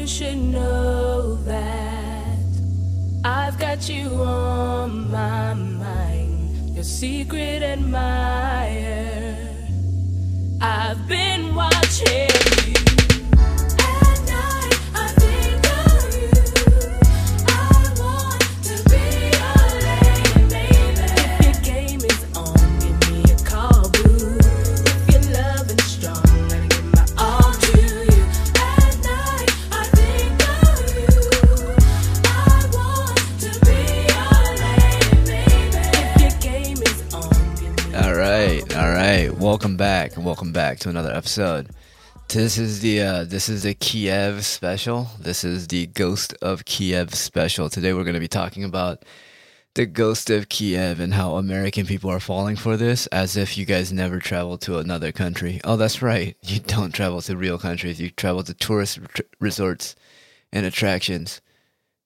you should know that I've got you on my mind, your secret admirer. I've been watching back, and welcome back to another episode. This is the uh, this is the Kiev special. This is the Ghost of Kiev special. Today we're going to be talking about the Ghost of Kiev and how American people are falling for this, as if you guys never traveled to another country. Oh, that's right. You don't travel to real countries. You travel to tourist resorts and attractions,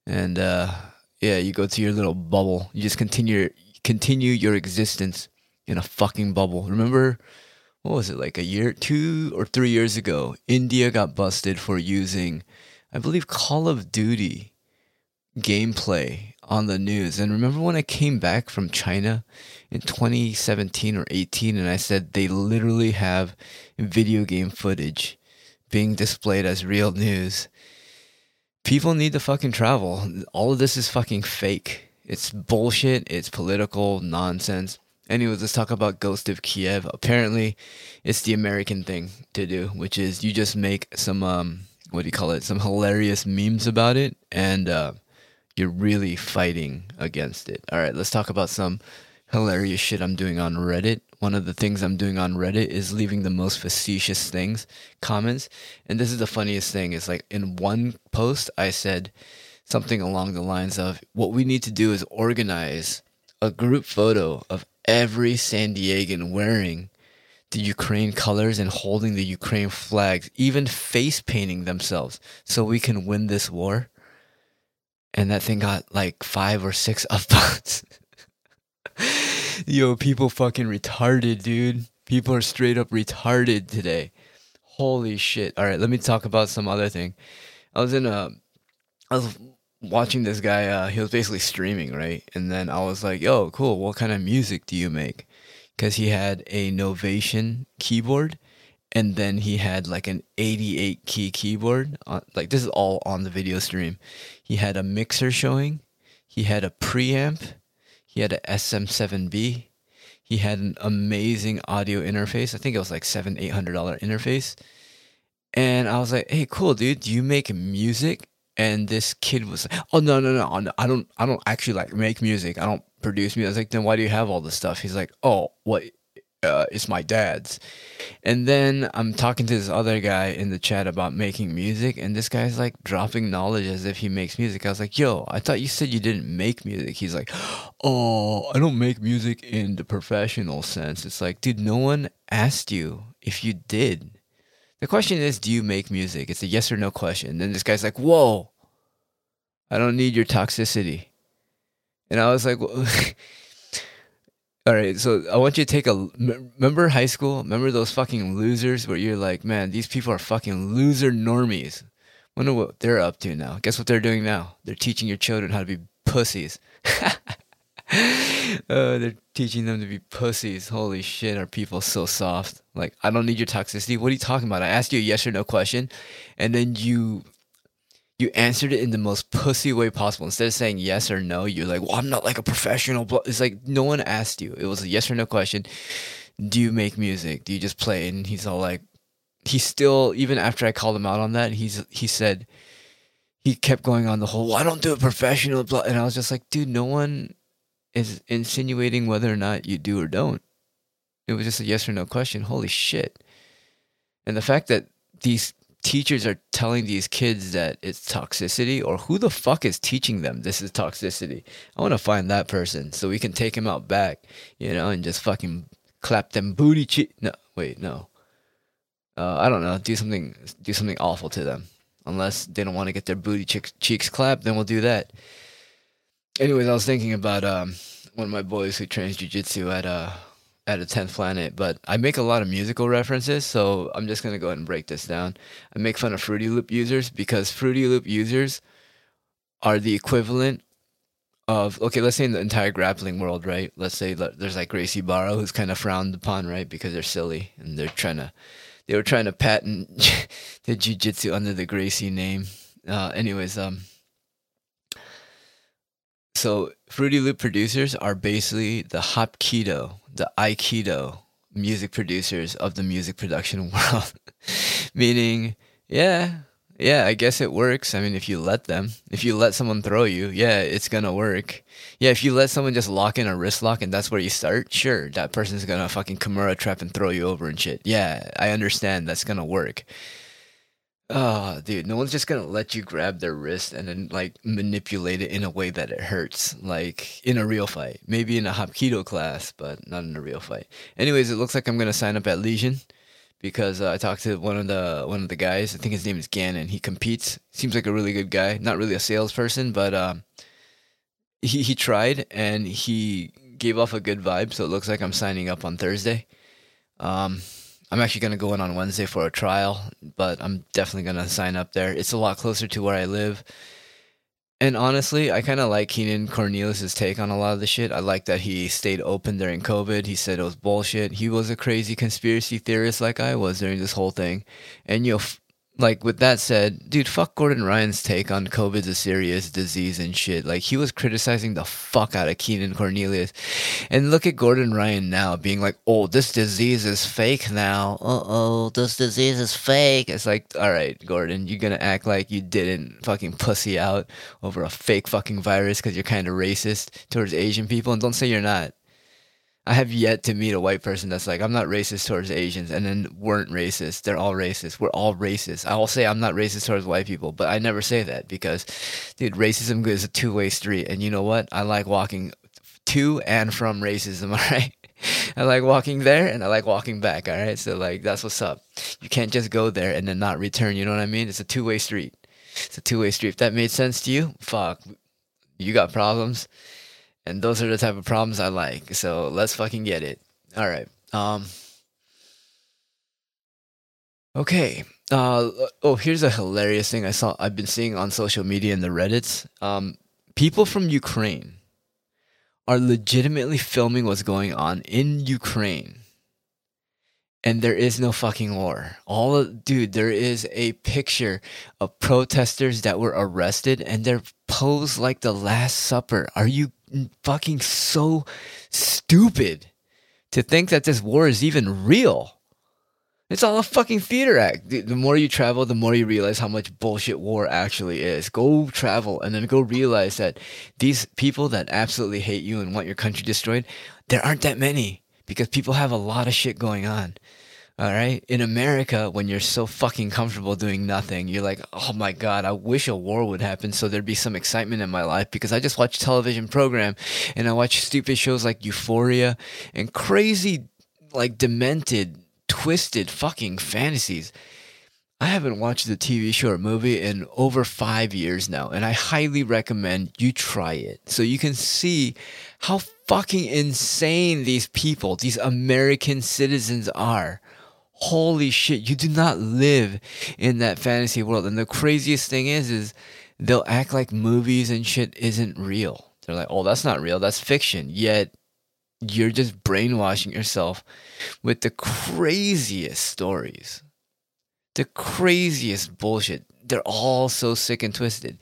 and uh, yeah, you go to your little bubble. You just continue continue your existence in a fucking bubble. Remember, what was it like a year, two or three years ago? India got busted for using, I believe, Call of Duty gameplay on the news. And remember when I came back from China in 2017 or 18 and I said they literally have video game footage being displayed as real news? People need to fucking travel. All of this is fucking fake. It's bullshit. It's political nonsense. Anyways, let's talk about Ghost of Kiev. Apparently, it's the American thing to do, which is you just make some um what do you call it? Some hilarious memes about it and uh you're really fighting against it. All right, let's talk about some hilarious shit I'm doing on Reddit. One of the things I'm doing on Reddit is leaving the most facetious things, comments. And this is the funniest thing is like in one post I said something along the lines of what we need to do is organize a group photo of every San Diegan wearing the Ukraine colors and holding the Ukraine flags, even face painting themselves so we can win this war. And that thing got like five or six upvotes. Yo, people fucking retarded, dude. People are straight up retarded today. Holy shit. All right, let me talk about some other thing. I was in a I was watching this guy uh he was basically streaming, right? And then I was like, "Yo, cool. What kind of music do you make?" Cuz he had a Novation keyboard and then he had like an 88 key keyboard. Like this is all on the video stream. He had a mixer showing. He had a preamp. He had a SM7B. He had an amazing audio interface. I think it was like seven, eight hundred dollar interface. And I was like, "Hey, cool, dude. Do you make music?" And this kid was like, "Oh no, no, no. I don't. I don't actually like make music. I don't produce music." I was like, "Then why do you have all this stuff?" He's like, "Oh, what? Uh, it's my dad's." And then I'm talking to this other guy in the chat about making music, and this guy's like dropping knowledge as if he makes music. I was like, "Yo, I thought you said you didn't make music." He's like, "Oh, I don't make music in the professional sense." It's like, dude, no one asked you if you did. The question is, do you make music? It's a yes or no question. And then this guy's like, "Whoa, I don't need your toxicity," and I was like. Well, All right, so I want you to take a. remember high school. Remember those fucking losers where you're like, man, these people are fucking loser normies. Wonder what they're up to now. Guess what they're doing now? They're teaching your children how to be pussies. uh, they're teaching them to be pussies. Holy shit, are people so soft? Like, I don't need your toxicity. What are you talking about? I asked you a yes or no question, and then you you answered it in the most pussy way possible. Instead of saying yes or no, you're like, well, I'm not like a professional. blah." It's like no one asked you. It was a yes or no question. Do you make music? Do you just play? And he's all like, he still, even after I called him out on that, he's he said, he kept going on the whole, well, I don't do it professional. And I was just like, dude, no one is insinuating whether or not you do or don't. It was just a yes or no question. Holy shit. And the fact that these teachers are telling these kids that it's toxicity or who the fuck is teaching them this is toxicity i want to find that person so we can take him out back you know and just fucking clap them booty cheek no wait no uh, i don't know do something do something awful to them unless they don't want to get their booty cheeks, cheeks clapped then we'll do that anyways i was thinking about um one of my boys who trains jiu-jitsu at uh at a 10th planet, but I make a lot of musical references, so I'm just to go ahead and break this down. I make fun of Fruity Loop users because Fruity Loop users are the equivalent of, okay, let's say in the entire grappling world, right? Let's say there's like Gracie Barra, who's kind of frowned upon, right? Because they're silly and they're trying to, they were trying to patent the jujitsu under the Gracie name. Uh, anyways, um, so Fruity Loop producers are basically the Hapkido, the Aikido music producers of the music production world. Meaning, yeah, yeah, I guess it works. I mean, if you let them, if you let someone throw you, yeah, it's gonna work. Yeah, if you let someone just lock in a wrist lock and that's where you start, sure, that person's gonna fucking Kimura trap and throw you over and shit. Yeah, I understand that's gonna work. Oh, dude, no one's just gonna let you grab their wrist and then like manipulate it in a way that it hurts, like in a real fight. Maybe in a Hapkido class, but not in a real fight. Anyways, it looks like I'm gonna sign up at Legion because uh, I talked to one of the one of the guys. I think his name is Gannon. He competes. Seems like a really good guy. Not really a salesperson, but um, he he tried and he gave off a good vibe. So it looks like I'm signing up on Thursday. Um, I'm actually going to go in on Wednesday for a trial, but I'm definitely going to sign up there. It's a lot closer to where I live. And honestly, I kind of like Keenan Cornelius' take on a lot of the shit. I like that he stayed open during COVID. He said it was bullshit. He was a crazy conspiracy theorist like I was during this whole thing. And, you know, like with that said, dude, fuck Gordon Ryan's take on COVID's a serious disease and shit. Like he was criticizing the fuck out of Keenan Cornelius. And look at Gordon Ryan now being like, oh, this disease is fake now. Uh oh, this disease is fake. It's like, all right, Gordon, you're gonna act like you didn't fucking pussy out over a fake fucking virus because you're kind of racist towards Asian people and don't say you're not. I have yet to meet a white person that's like, I'm not racist towards Asians, and then weren't racist. They're all racist. We're all racist. I will say I'm not racist towards white people, but I never say that because, dude, racism is a two way street. And you know what? I like walking to and from racism, all right? I like walking there and I like walking back, all right? So, like, that's what's up. You can't just go there and then not return, you know what I mean? It's a two way street. It's a two way street. If that made sense to you, fuck. You got problems and those are the type of problems I like. So let's fucking get it. All right. Um. Okay. Uh. Oh, here's a hilarious thing I saw. I've been seeing on social media and the Reddit's. Um. People from Ukraine are legitimately filming what's going on in Ukraine. And there is no fucking war. All of, dude, there is a picture of protesters that were arrested and they're posed like the Last Supper. Are you fucking so stupid to think that this war is even real. It's all a fucking theater act. The more you travel, the more you realize how much bullshit war actually is. Go travel and then go realize that these people that absolutely hate you and want your country destroyed, there aren't that many because people have a lot of shit going on. All right. In America, when you're so fucking comfortable doing nothing, you're like, oh my God, I wish a war would happen so there'd be some excitement in my life because I just watch television program and I watch stupid shows like Euphoria and crazy, like demented, twisted fucking fantasies. I haven't watched a TV show or movie in over five years now, and I highly recommend you try it so you can see how fucking insane these people, these American citizens are holy shit, you do not live in that fantasy world. And the craziest thing is, is they'll act like movies and shit isn't real. They're like, oh, that's not real, that's fiction. Yet you're just brainwashing yourself with the craziest stories, the craziest bullshit. They're all so sick and twisted.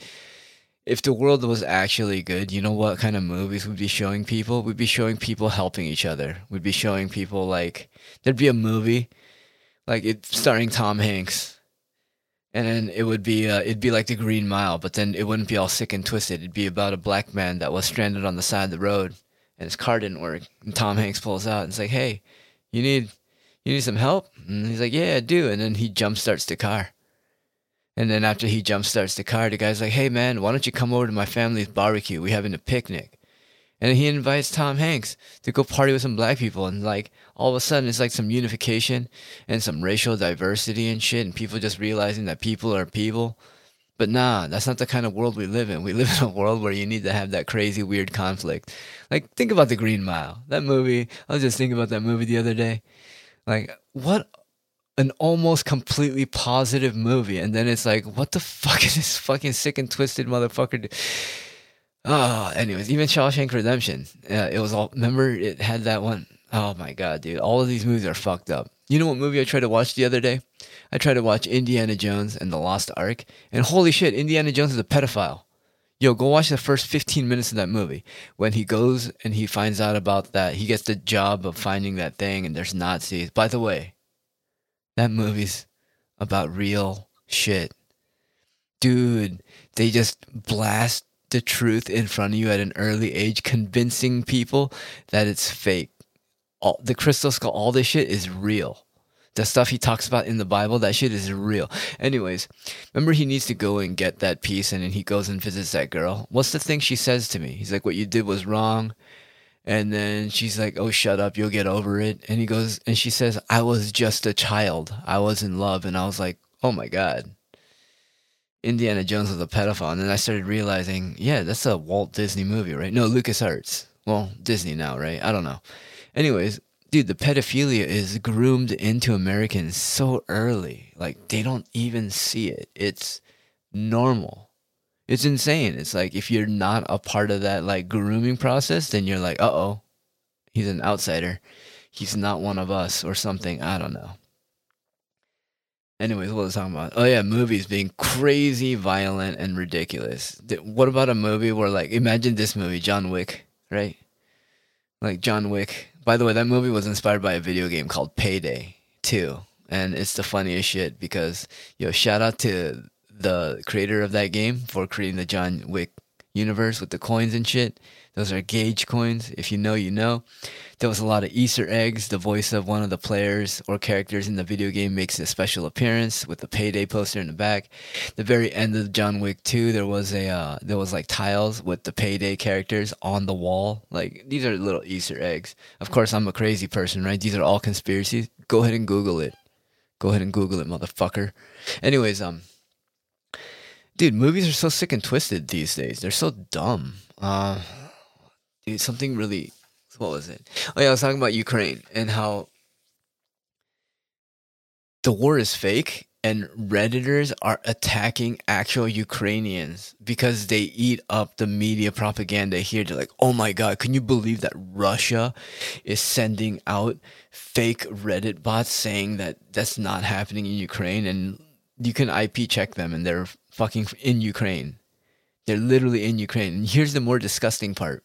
If the world was actually good, you know what kind of movies we'd be showing people? We'd be showing people helping each other. We'd be showing people like there'd be a movie like it starring Tom Hanks, and then it would be uh, it'd be like the Green Mile, but then it wouldn't be all sick and twisted. It'd be about a black man that was stranded on the side of the road, and his car didn't work. And Tom Hanks pulls out and it's like, "Hey, you need you need some help?" And he's like, "Yeah, I do." And then he jump starts the car. And then after he jump starts the car, the guy's like, "Hey man, why don't you come over to my family's barbecue? We're having a picnic." And he invites Tom Hanks to go party with some black people, and like all of a sudden it's like some unification and some racial diversity and shit, and people just realizing that people are people. But nah, that's not the kind of world we live in. We live in a world where you need to have that crazy, weird conflict. Like, think about The Green Mile. That movie, I was just thinking about that movie the other day. Like, what an almost completely positive movie. And then it's like, what the fuck is this fucking sick and twisted motherfucker? Oh, anyways, even Shawshank Redemption. Yeah, it was all, remember it had that one? Oh my God, dude. All of these movies are fucked up. You know what movie I tried to watch the other day? I tried to watch Indiana Jones and the Lost Ark, and holy shit, Indiana Jones is a pedophile. Yo, go watch the first 15 minutes of that movie. When he goes and he finds out about that, he gets the job of finding that thing, and there's Nazis. By the way, that movie's about real shit. Dude, they just blast the truth in front of you at an early age, convincing people that it's fake all the crystal skull, all this shit is real. The stuff he talks about in the Bible, that shit is real. Anyways, remember he needs to go and get that piece, and then he goes and visits that girl. What's the thing she says to me? He's like, "What you did was wrong," and then she's like, "Oh, shut up, you'll get over it." And he goes, and she says, "I was just a child. I was in love," and I was like, "Oh my god." Indiana Jones was a pedophile, and then I started realizing, yeah, that's a Walt Disney movie, right? No, Lucas LucasArts. Well, Disney now, right? I don't know. Anyways, dude, the pedophilia is groomed into Americans so early. Like they don't even see it. It's normal. It's insane. It's like if you're not a part of that like grooming process, then you're like, uh oh, he's an outsider. He's not one of us or something. I don't know. Anyways, what was I talking about? Oh yeah, movies being crazy, violent, and ridiculous. What about a movie where like imagine this movie, John Wick, right? Like John Wick by the way, that movie was inspired by a video game called Payday 2. And it's the funniest shit because, yo, shout out to the creator of that game for creating the John Wick universe with the coins and shit. Those are gauge coins. If you know, you know. There was a lot of Easter eggs. The voice of one of the players or characters in the video game makes a special appearance with the payday poster in the back. The very end of John Wick 2, there was a uh, there was like tiles with the payday characters on the wall. Like these are little Easter eggs. Of course, I'm a crazy person, right? These are all conspiracies. Go ahead and Google it. Go ahead and Google it, motherfucker. Anyways, um, dude, movies are so sick and twisted these days. They're so dumb. Uh, dude, something really. What was it? Oh yeah, I was talking about Ukraine and how the war is fake and redditors are attacking actual ukrainians because they eat up the media propaganda here. They're like oh my god can you believe that russia is sending out fake reddit bots saying that that's not happening in ukraine? And you can ip check them and they're fucking in ukraine. They're literally in ukraine. And here's the more disgusting part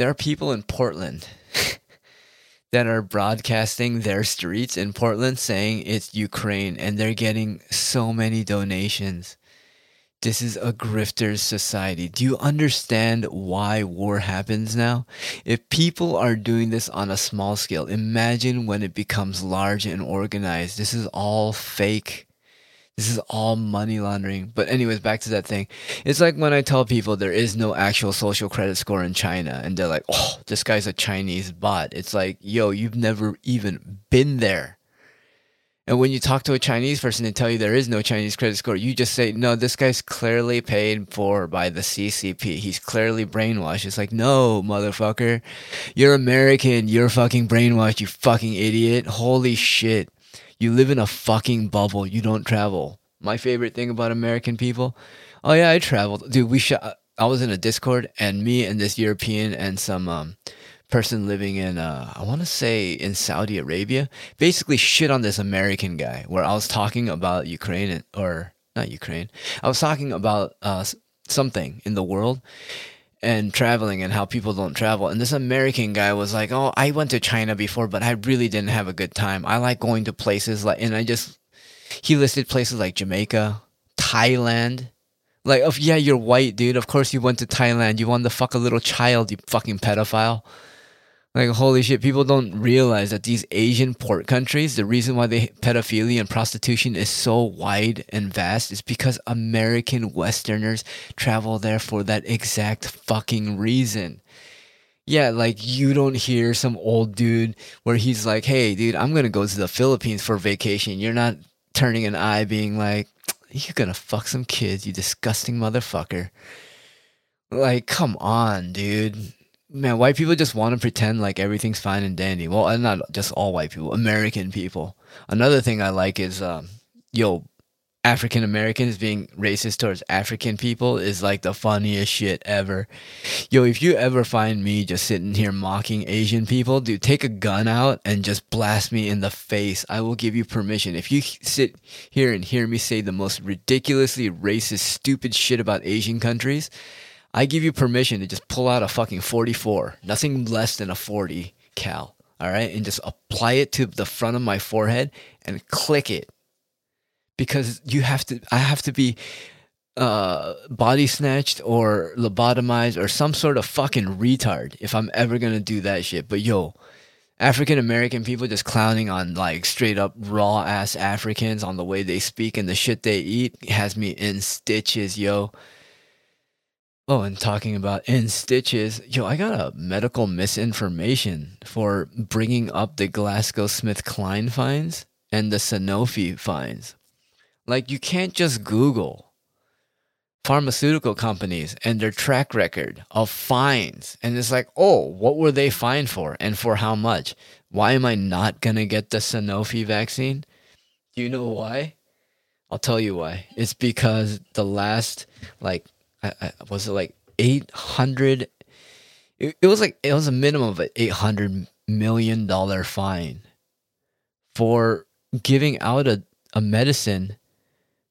there are people in Portland that are broadcasting their streets in Portland saying it's Ukraine and they're getting so many donations. This is a grifter's society. Do you understand why war happens now? If people are doing this on a small scale, imagine when it becomes large and organized. This is all fake. This is all money laundering. But anyways, back to that thing. It's like when I tell people there is no actual social credit score in China and they're like, "Oh, this guy's a Chinese bot." It's like, "Yo, you've never even been there." And when you talk to a Chinese person and tell you there is no Chinese credit score, you just say, "No, this guy's clearly paid for by the CCP. He's clearly brainwashed." It's like, "No, motherfucker. You're American. You're fucking brainwashed, you fucking idiot. Holy shit." You live in a fucking bubble. You don't travel. My favorite thing about American people, oh yeah, I traveled, dude. We shot. I was in a Discord, and me and this European and some um, person living in, uh, I want to say in Saudi Arabia, basically shit on this American guy. Where I was talking about Ukraine or not Ukraine. I was talking about uh, something in the world, and traveling and how people don't travel. And this American guy was like, "Oh, I went to China before, but I really didn't have a good time. I like going to places like and I just he listed places like Jamaica, Thailand. Like, oh yeah, you're white, dude. Of course you went to Thailand. You wanted to fuck a little child, you fucking pedophile. Like holy shit, people don't realize that these Asian port countries, the reason why the pedophilia and prostitution is so wide and vast is because American Westerners travel there for that exact fucking reason. Yeah, like you don't hear some old dude where he's like, "Hey, dude, I'm gonna go to the Philippines for vacation." You're not turning an eye, being like, you're gonna fuck some kids, you disgusting motherfucker. Like, come on, dude. Man, white people just want to pretend like everything's fine and dandy. Well, not just all white people, American people. Another thing I like is, um, yo, African Americans being racist towards African people is like the funniest shit ever. Yo, if you ever find me just sitting here mocking Asian people, dude, take a gun out and just blast me in the face. I will give you permission. If you sit here and hear me say the most ridiculously racist, stupid shit about Asian countries, I give you permission to just pull out a fucking 44, nothing less than a 40 cal, all right? And just apply it to the front of my forehead and click it because you have to I have to be uh, body snatched or lobotomized or some sort of fucking retard if I'm ever gonna do that shit. But yo, African American people just clowning on like straight up raw ass Africans on the way they speak and the shit they eat has me in stitches, yo. Oh, and talking about in stitches, yo, I got a medical misinformation for bringing up the GlaxoSmithKline fines and the Sanofi fines. Like you can't just Google pharmaceutical companies and their track record of fines and it's like, "Oh, what were they fined for and for how much? Why am I not going to get the Sanofi vaccine?" Do you know why? I'll tell you why. It's because the last like I, I, was it like 800 it, it was like it was a minimum of an 800 million dollar fine for giving out a, a medicine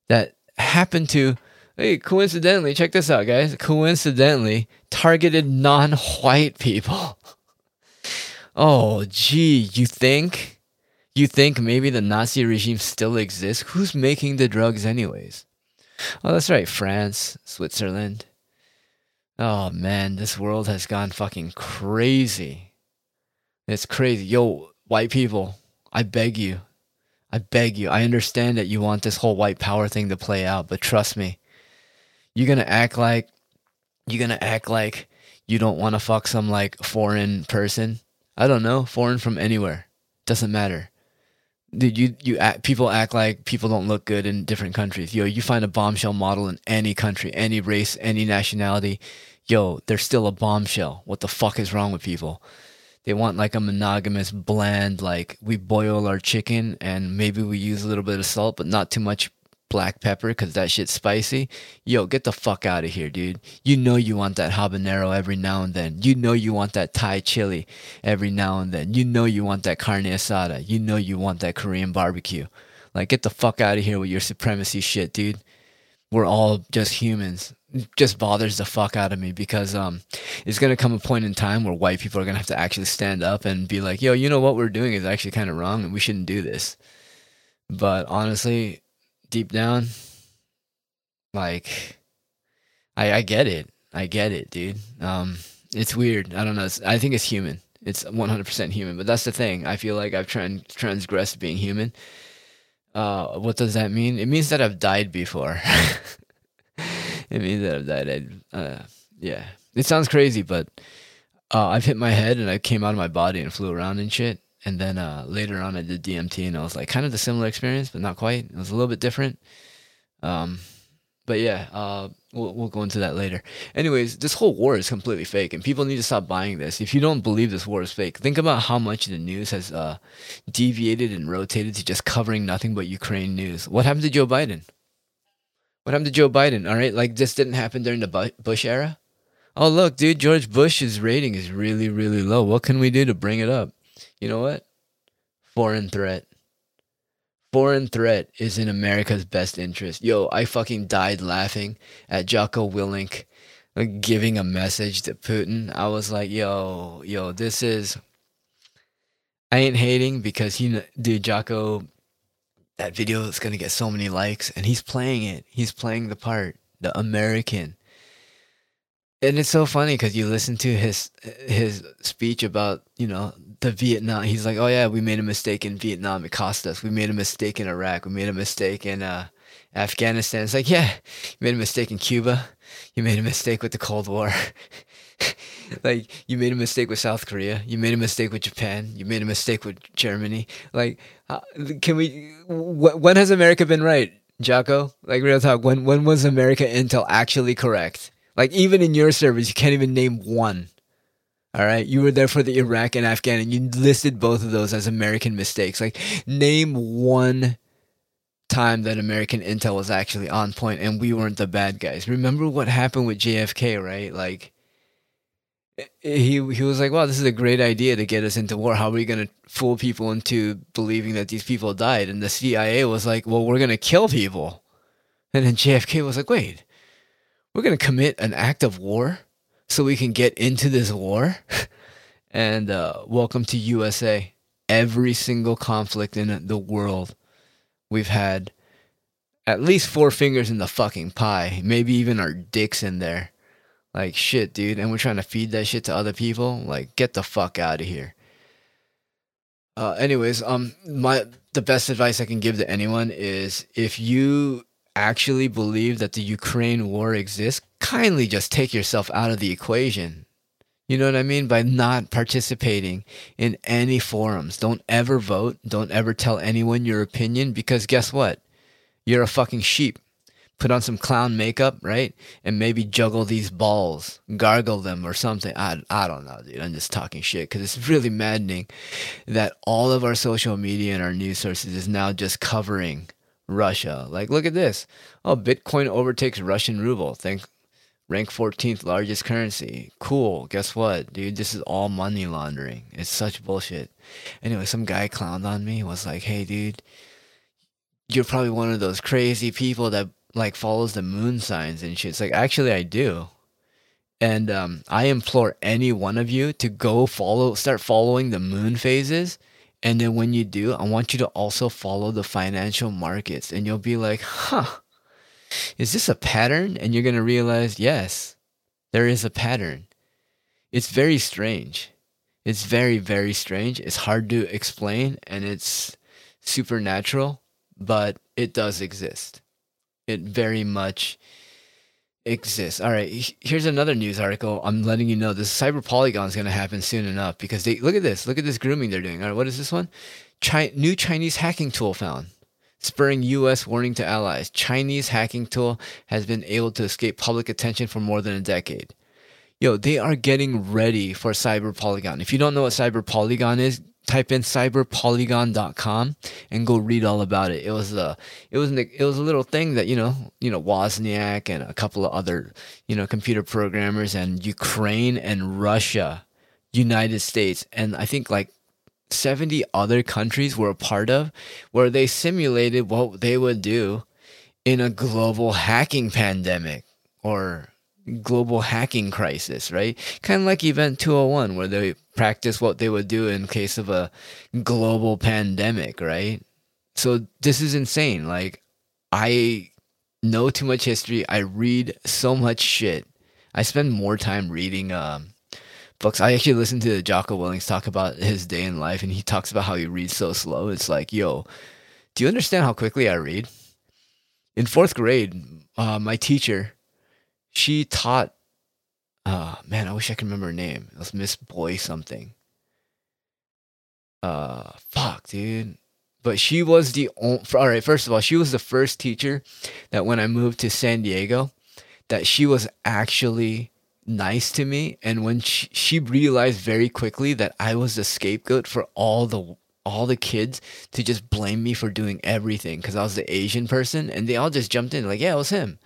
that happened to, hey, coincidentally, check this out, guys, coincidentally targeted non white people. oh, gee, you think? You think maybe the Nazi regime still exists? Who's making the drugs, anyways? Oh, that's right, France, Switzerland. Oh man, this world has gone fucking crazy. It's crazy. Yo, white people, I beg you, I beg you. I understand that you want this whole white power thing to play out, but trust me. You're going to act like you're going to act like you don't want to fuck some like foreign person. I don't know, foreign from anywhere. Doesn't matter. Dude, you you act, people act like people don't look good in different countries. Yo, you find a bombshell model in any country, any race, any nationality. Yo, they're still a bombshell. What the fuck is wrong with people? they want like a monogamous bland like we boil our chicken and maybe we use a little bit of salt but not too much black pepper because that shit's spicy. Yo get the fuck out of here dude. You know you want that habanero every now and then. You know you want that thai chili every now and then. You know you want that carne asada. You know you want that korean barbecue. Like get the fuck out of here with your supremacy shit dude. We're all just humans. Just bothers the fuck out of me because um it's gonna come a point in time where white people are gonna have to actually stand up and be like, yo, you know what we're doing is actually kind of wrong and we shouldn't do this. But honestly, deep down, like, I I get it, I get it, dude. Um, it's weird. I don't know. It's, I think it's human. It's 100% human. But that's the thing. I feel like I've trans- transgressed being human. Uh, what does that mean? It means that I've died before. it means that I've died. I, uh, yeah, it sounds crazy, but uh, I've hit my head and I came out of my body and flew around and shit. And then uh, later on, I did DMT and I was like, kind of the similar experience, but not quite. It was a little bit different. Um, but yeah, uh, we'll, we'll go into that later. Anyways, this whole war is completely fake, and people need to stop buying this. If you don't believe this war is fake, think about how much the news has uh, deviated and rotated to just covering nothing but Ukraine news. What happened to Joe Biden? What happened to Joe Biden? All right, like this didn't happen during the Bush era. Oh, look, dude, George Bush's rating is really, really low. What can we do to bring it up? You know what? Foreign threat. Foreign threat is in America's best interest. Yo, I fucking died laughing at Jocko Willink giving a message to Putin. I was like, yo, yo, this is. I ain't hating because he, dude, Jocko that video is going to get so many likes and he's playing it he's playing the part the american and it's so funny because you listen to his his speech about you know the vietnam he's like oh yeah we made a mistake in vietnam it cost us we made a mistake in iraq we made a mistake in uh, afghanistan it's like yeah you made a mistake in cuba you made a mistake with the cold war like you made a mistake with South Korea, you made a mistake with Japan, you made a mistake with Germany. Like, uh, can we? Wh- when has America been right? Jocko, like real talk, when when was America Intel actually correct? Like even in your service, you can't even name one. All right, you were there for the Iraq and Afghan, and you listed both of those as American mistakes. Like name one time that American Intel was actually on point and we weren't the bad guys. Remember what happened with JFK, right? Like he he was like, "Wow, this is a great idea to get us into war. How are we going to fool people into believing that these people died?" And the CIA was like, "Well, we're going to kill people." And then JFK was like, "Wait, we're going to commit an act of war so we can get into this war?" and uh, welcome to USA. Every single conflict in the world, we've had at least four fingers in the fucking pie, maybe even our dicks in there like shit, dude, and we're trying to feed that shit to other people. Like, get the fuck out of here. Uh, anyways, um, my the best advice I can give to anyone is if you actually believe that the Ukraine war exists, kindly just take yourself out of the equation. You know what I mean? By not participating in any forums. Don't ever vote. Don't ever tell anyone your opinion because guess what? You're a fucking sheep put on some clown makeup, right? And maybe juggle these balls, gargle them or something. I, I don't know, dude. I'm just talking shit because it's really maddening that all of our social media and our news sources is now just covering Russia. Like, look at this. Oh, Bitcoin overtakes Russian ruble. Think rank 14th largest currency. Cool. Guess what, dude? This is all money laundering. It's such bullshit. Anyway, some guy clowned on me. Was like, hey, dude, you're probably one of those crazy people that like follows the moon signs and shit. It's like actually I do. And um, I implore any one of you to go follow, start following the moon phases. And then when you do, I want you to also follow the financial markets. And you'll be like, huh, is this a pattern? And you're going to realize, yes, there is a pattern. It's very strange. It's very, very strange. It's hard to explain and it's supernatural, but it does exist it very much exists. All right, here's another news article. I'm letting you know this cyber polygon is going to happen soon enough because they look at this. Look at this grooming they're doing. All right, what is this one? Chi- new Chinese hacking tool found. Spurring U.S. warning to allies. Chinese hacking tool has been able to escape public attention for more than a decade. Yo, they are getting ready for Cyber Polygon. If you don't know what Cyber Polygon is, type in cyberpolygon.com and go read all about it. It was a it was an, it was a little thing that you know you know Wozniak and a couple of other you know computer programmers and Ukraine and Russia, United States, and I think like 70 other countries were a part of where they simulated what they would do in a global hacking pandemic or global hacking crisis, right? Kind of like Event 201, where they practice what they would do in case of a global pandemic, right? So this is insane. Like, I know too much history. I read so much shit. I spend more time reading um, books. I actually listened to Jocko Willink's talk about his day in life, and he talks about how he reads so slow. It's like, yo, do you understand how quickly I read? In fourth grade, uh, my teacher, she taught uh man, I wish I could remember her name. It was Miss Boy something. Uh fuck, dude. But she was the only, all right, first of all, she was the first teacher that when I moved to San Diego, that she was actually nice to me and when she, she realized very quickly that I was the scapegoat for all the all the kids to just blame me for doing everything because I was the Asian person and they all just jumped in like, yeah, it was him.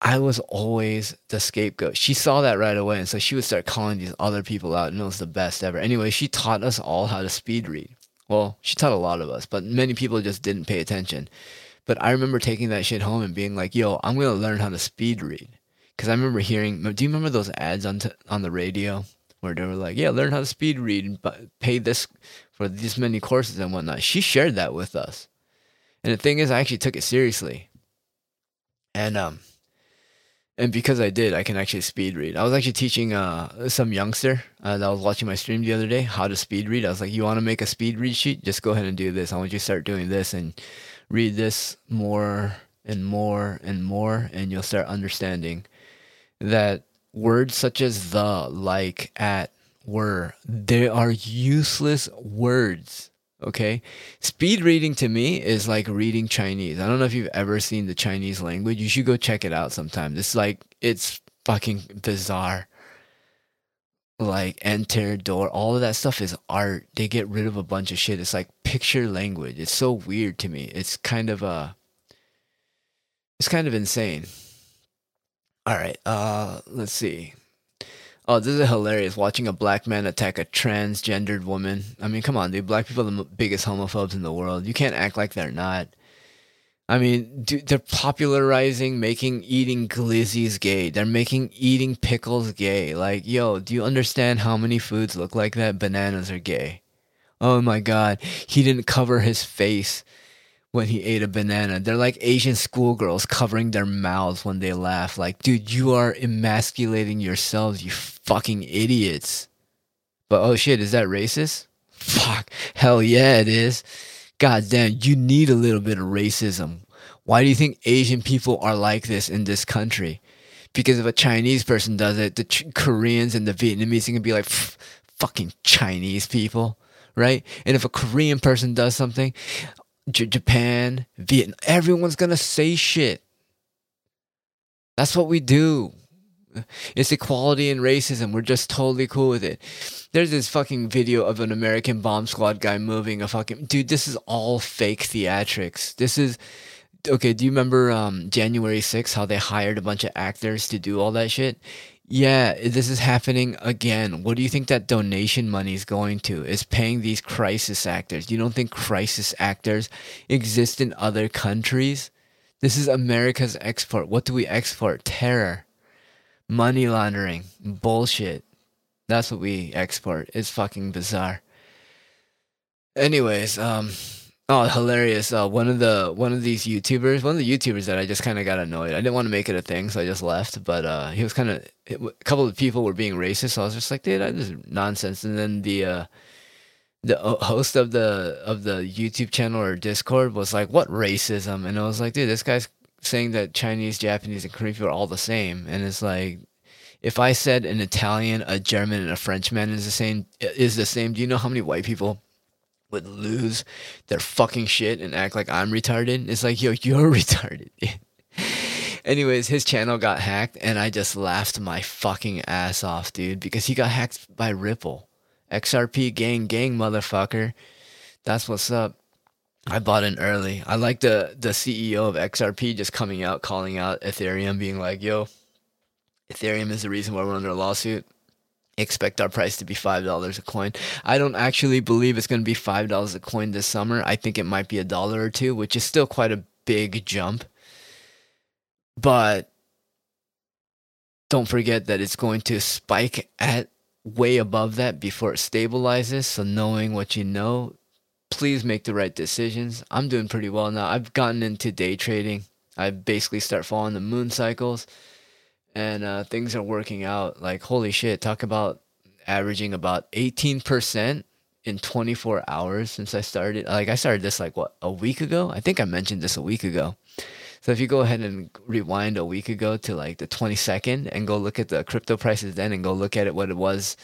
I was always the scapegoat. She saw that right away. And so she would start calling these other people out. And it was the best ever. Anyway, she taught us all how to speed read. Well, she taught a lot of us, but many people just didn't pay attention. But I remember taking that shit home and being like, yo, I'm to learn how to speed read. Because I remember hearing, do you remember those ads on, t- on the radio where they were like, yeah, learn how to speed read, but pay this for these many courses and whatnot? She shared that with us. And the thing is, I actually took it seriously. And, um, and because I did, I can actually speed read. I was actually teaching uh, some youngster uh, that was watching my stream the other day how to speed read. I was like, "You want to make a speed read sheet? Just go ahead and do this. I want you to start doing this and read this more and more and more, and you'll start understanding that words such as the, like, at, were, they are useless words Okay. Speed reading to me is like reading Chinese. I don't know if you've ever seen the Chinese language. You should go check it out sometime. It's like, it's fucking bizarre. Like enter, door, all of that stuff is art. They get rid of a bunch of shit. It's like picture language. It's so weird to me. It's kind of uh it's kind of insane. All right. Uh let's see. Oh, this is hilarious. Watching a black man attack a transgendered woman. I mean, come on, dude. Black people are the biggest homophobes in the world. You can't act like they're not. I mean, dude, they're popularizing making eating glizzies gay. They're making eating pickles gay. Like, yo, do you understand how many foods look like that? Bananas are gay. Oh my god, he didn't cover his face when he ate a banana. They're like Asian schoolgirls covering their mouths when they laugh. Like, dude, you are emasculating yourselves, you fucking idiots. But oh shit, is that racist? Fuck. Hell yeah, it is. God damn, you need a little bit of racism. Why do you think Asian people are like this in this country? Because if a Chinese person does it, the Ch- Koreans and the Vietnamese can be like, fucking Chinese people, right? And if a Korean person does something, J- Japan, Vietnam, everyone's gonna say shit. That's what we do. It's equality and racism. We're just totally cool with it. There's this fucking video of an American bomb squad guy moving a fucking dude. This is all fake theatrics. This is okay. Do you remember um, January 6th, how they hired a bunch of actors to do all that shit? Yeah, this is happening again. What do you think that donation money is going to? Is paying these crisis actors. You don't think crisis actors exist in other countries? This is America's export. What do we export? Terror, money laundering, bullshit. That's what we export. It's fucking bizarre. Anyways, um, Oh, hilarious! Uh, one of the one of these YouTubers, one of the YouTubers that I just kind of got annoyed. I didn't want to make it a thing, so I just left. But uh, he was kind of a couple of people were being racist, so I was just like, dude, this is nonsense. And then the uh, the host of the of the YouTube channel or Discord was like, "What racism?" And I was like, dude, this guy's saying that Chinese, Japanese, and Korean people are all the same, and it's like. If I said an Italian, a German, and a Frenchman is the same, is the same. Do you know how many white people would lose their fucking shit and act like I'm retarded. It's like, yo, you're retarded. Anyways, his channel got hacked and I just laughed my fucking ass off, dude, because he got hacked by Ripple. XRP gang gang motherfucker. That's what's up. I bought in early. I like the the CEO of XRP just coming out calling out Ethereum being like, "Yo, Ethereum is the reason why we're under a lawsuit." Expect our price to be five dollars a coin. I don't actually believe it's going to be five dollars a coin this summer. I think it might be a dollar or two, which is still quite a big jump. But don't forget that it's going to spike at way above that before it stabilizes. So knowing what you know, please make the right decisions. I'm doing pretty well now. I've gotten into day trading. I basically start following the moon cycles and uh, things are working out. Like holy shit! Talk about averaging about eighteen percent in 24 hours since I started. Like I started this like what a week ago. I think I mentioned this a week ago. So if you go ahead and rewind a week ago to like the 22nd and go look at the crypto prices then and go look at it what it was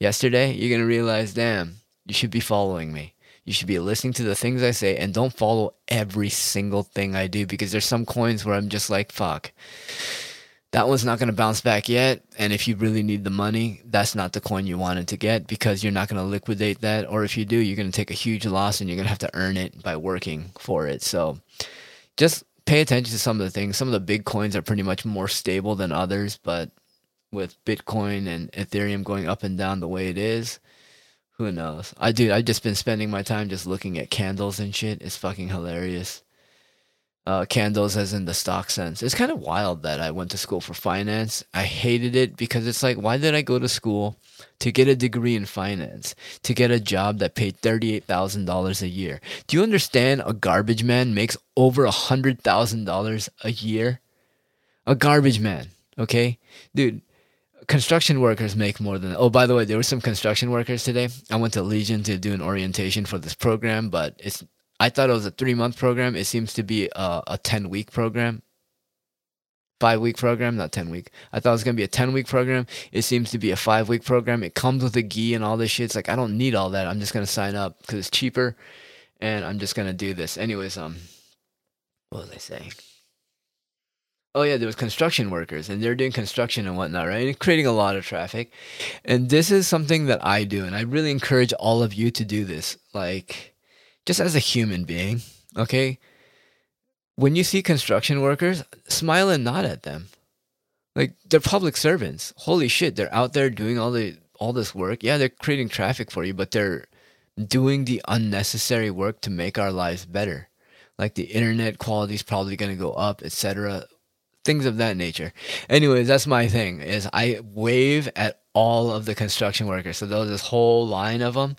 yesterday, you're gonna realize, damn, you should be following me. You should be listening to the things I say and don't follow every single thing I do because there's some coins where I'm just like, fuck that one's not going to bounce back yet. And if you really need the money, that's not the coin you wanted to get because you're not going to liquidate that. Or if you do, you're going to take a huge loss and you're going to have to earn it by working for it. So just pay attention to some of the things. Some of the big coins are pretty much more stable than others, but with Bitcoin and Ethereum going up and down the way it is, who knows? I do. I've just been spending my time just looking at candles and shit. It's fucking hilarious uh, candles as in the stock sense. It's kind of wild that I went to school for finance. I hated it because it's like, why did I go to school to get a degree in finance, to get a job that paid $38,000 a year? Do you understand a garbage man makes over $100,000 a year? A garbage man, okay? Dude, construction workers make more than oh by the way there were some construction workers today i went to legion to do an orientation for this program but it's I thought it was a three month program. It seems to be a, a 10 week program. five week program, not 10 week. I thought it was going to be a 10 week program. It seems to be a five week program. It comes with a gi and all this shit. It's like, I don't need all that. I'm just going to sign up because it's cheaper and I'm just going to do this. Anyways, um, what was I saying? Oh yeah, there was construction workers, and they're doing construction and whatnot, right? And creating a lot of traffic. And this is something that I do, and I really encourage all of you to do this. Like, just as a human being, okay? When you see construction workers, smile and nod at them. Like they're public servants. Holy shit, they're out there doing all the all this work. Yeah, they're creating traffic for you, but they're doing the unnecessary work to make our lives better. Like the internet quality is probably going to go up, etc things of that nature. Anyways, that's my thing is I wave at all of the construction workers. So there was this whole line of them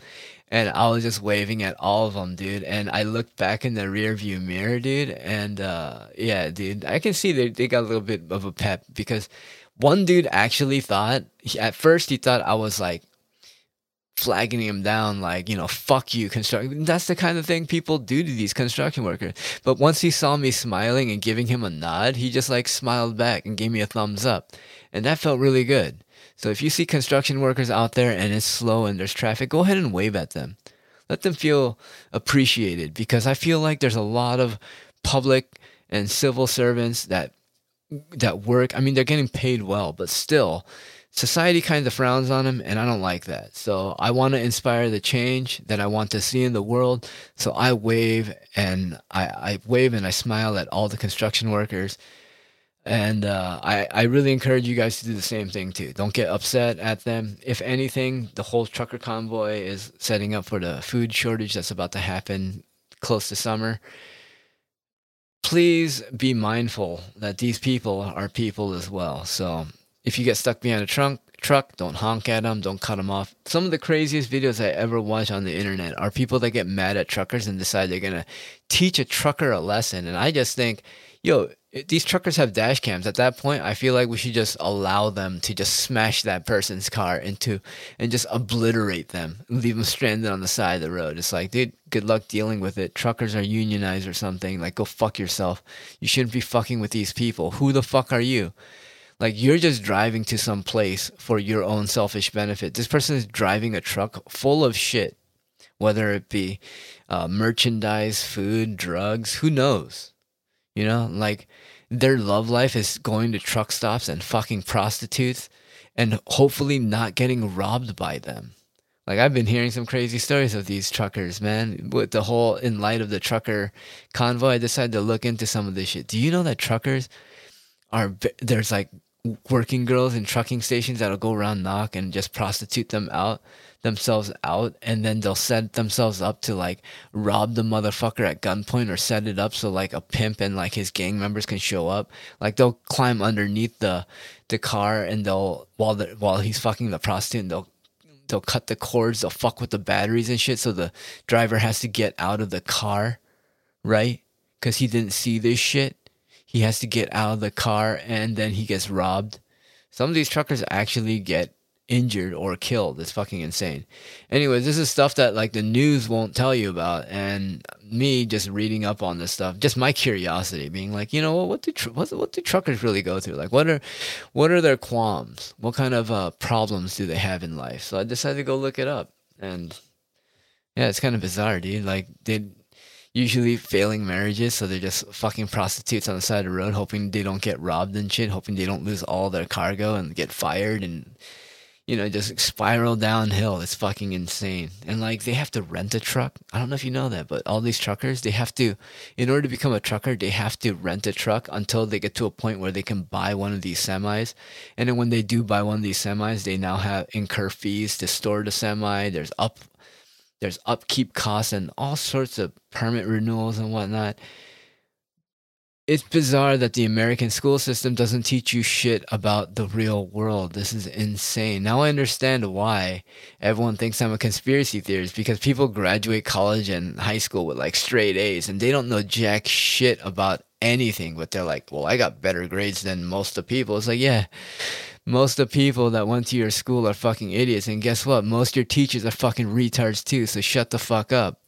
and I was just waving at all of them, dude. And I looked back in the rear view mirror, dude, and uh, yeah, dude, I can see they they got a little bit of a pep because one dude actually thought at first he thought I was like flagging him down like you know fuck you construction that's the kind of thing people do to these construction workers. But once he saw me smiling and giving him a nod he just like smiled back and gave me a thumbs up. And that felt really good so if you see construction workers out there and it's slow and there's traffic go ahead and wave at them. Let them feel appreciated because i feel like there's a lot of public and civil servants that that work. I mean they're getting paid well but still society kind of frowns on them and i don't like that. So i want to inspire the change that i want to see in the world. So i wave and i, I wave and i smile at all the construction workers and uh, I, I really encourage you guys to do the same thing too don't get upset at them if anything the whole trucker convoy is setting up for the food shortage that's about to happen close to summer please be mindful that these people are people as well so if you get stuck behind a trunk truck, don't honk at them, don't cut them off. Some of the craziest videos I ever watch on the internet are people that get mad at truckers and decide they're gonna teach a trucker a lesson. And I just think, yo, these truckers have dash cams. At that point, I feel like we should just allow them to just smash that person's car into and just obliterate them, leave them stranded on the side of the road. It's like, dude, good luck dealing with it. Truckers are unionized or something. Like, go fuck yourself. You shouldn't be fucking with these people. Who the fuck are you? Like you're just driving to some place for your own selfish benefit. This person is driving a truck full of shit, whether it be uh, merchandise, food, drugs, who knows? You know, like their love life is going to truck stops and fucking prostitutes and hopefully not getting robbed by them. Like I've been hearing some crazy stories of these truckers, man. With the whole in light of the trucker convoy, I decided to look into some of this shit. Do you know that truckers are there's like working girls in trucking stations that'll go around knock and just prostitute them out themselves out and then they'll set themselves up to like rob the motherfucker at gunpoint or set it up so like a pimp and like his gang members can show up. Like they'll climb underneath the the car and they'll while the while he's fucking the prostitute they'll they'll cut the cords they'll fuck with the batteries and shit so the driver has to get out of the car right? Because he didn't see this shit. He has to get out of the car and then he gets robbed. Some of these truckers actually get injured or killed. It's fucking insane. Anyways, this is stuff that like the news won't tell you about, and me just reading up on this stuff, just my curiosity, being like, you know, what, do tr- what, what do truckers really go through? Like, what are what are their qualms? What kind of uh, problems do they have in life? So I decided to go look it up, and yeah, it's kind of bizarre, dude. Like, they usually failing marriages, so they're just fucking prostitutes on the side of the road, hoping they don't get robbed and shit, hoping they don't lose all their cargo and get fired and you know just spiral downhill. It's fucking insane. And like they have to rent a truck. I don't know if you know that, but all these truckers they have to, in order to become a trucker, they have to rent a truck until they get to a point where they can buy one of these semis. And then when they do buy one of these semis, they now have incur fees to store the semi. There's up there's upkeep costs and all sorts of permit renewals and whatnot. It's bizarre that the American school system doesn't teach you shit about the real world. This is insane. Now I understand why everyone thinks I'm a conspiracy theorist because people graduate college and high school with like straight A's and they don't know jack shit about anything, but they're like, well, I got better grades than most of people. It's like, yeah, most of the people that went to your school are fucking idiots. And guess what? Most of your teachers are fucking retards too. So shut the fuck up.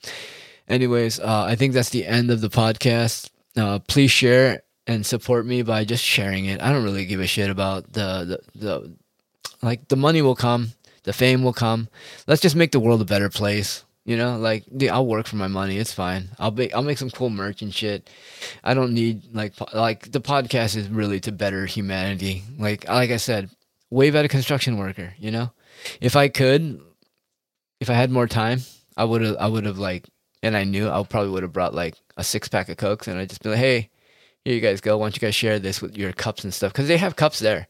Anyways, uh, I think that's the end of the podcast. Uh, please share and support me by just sharing it. I don't really give a shit about the the, the like the money will come, the fame will come. Let's just make the world a better place. You know, like dude, I'll work for my money. It's fine. I'll be I'll make some cool merch and shit. I don't need like like the podcast is really to better humanity. Like like I said, wave at a construction worker. You know, if I could, if I had more time, I would have I would have like, and I knew I probably would have brought like a six pack of cokes, and I'd just be like, hey, here you guys go. Why don't you guys share this with your cups and stuff? Because they have cups there.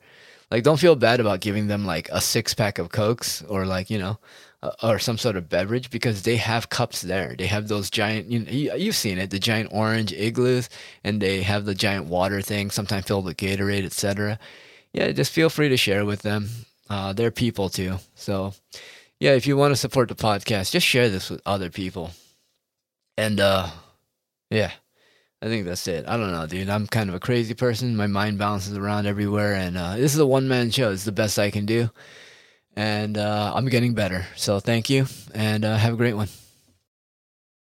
Like, don't feel bad about giving them like a six pack of cokes or like you know, uh, or some sort of beverage because they have cups there. They have those giant. You know, you've seen it, the giant orange igloos, and they have the giant water thing, sometimes filled with Gatorade, etc. Yeah, just feel free to share with them. Uh, they're people too. So, yeah, if you want to support the podcast, just share this with other people. And uh, yeah. I think that's it. I don't know, dude. I'm kind of a crazy person. My mind bounces around everywhere, and uh, this is a one man show. It's the best I can do, and uh, I'm getting better. So thank you, and uh, have a great one.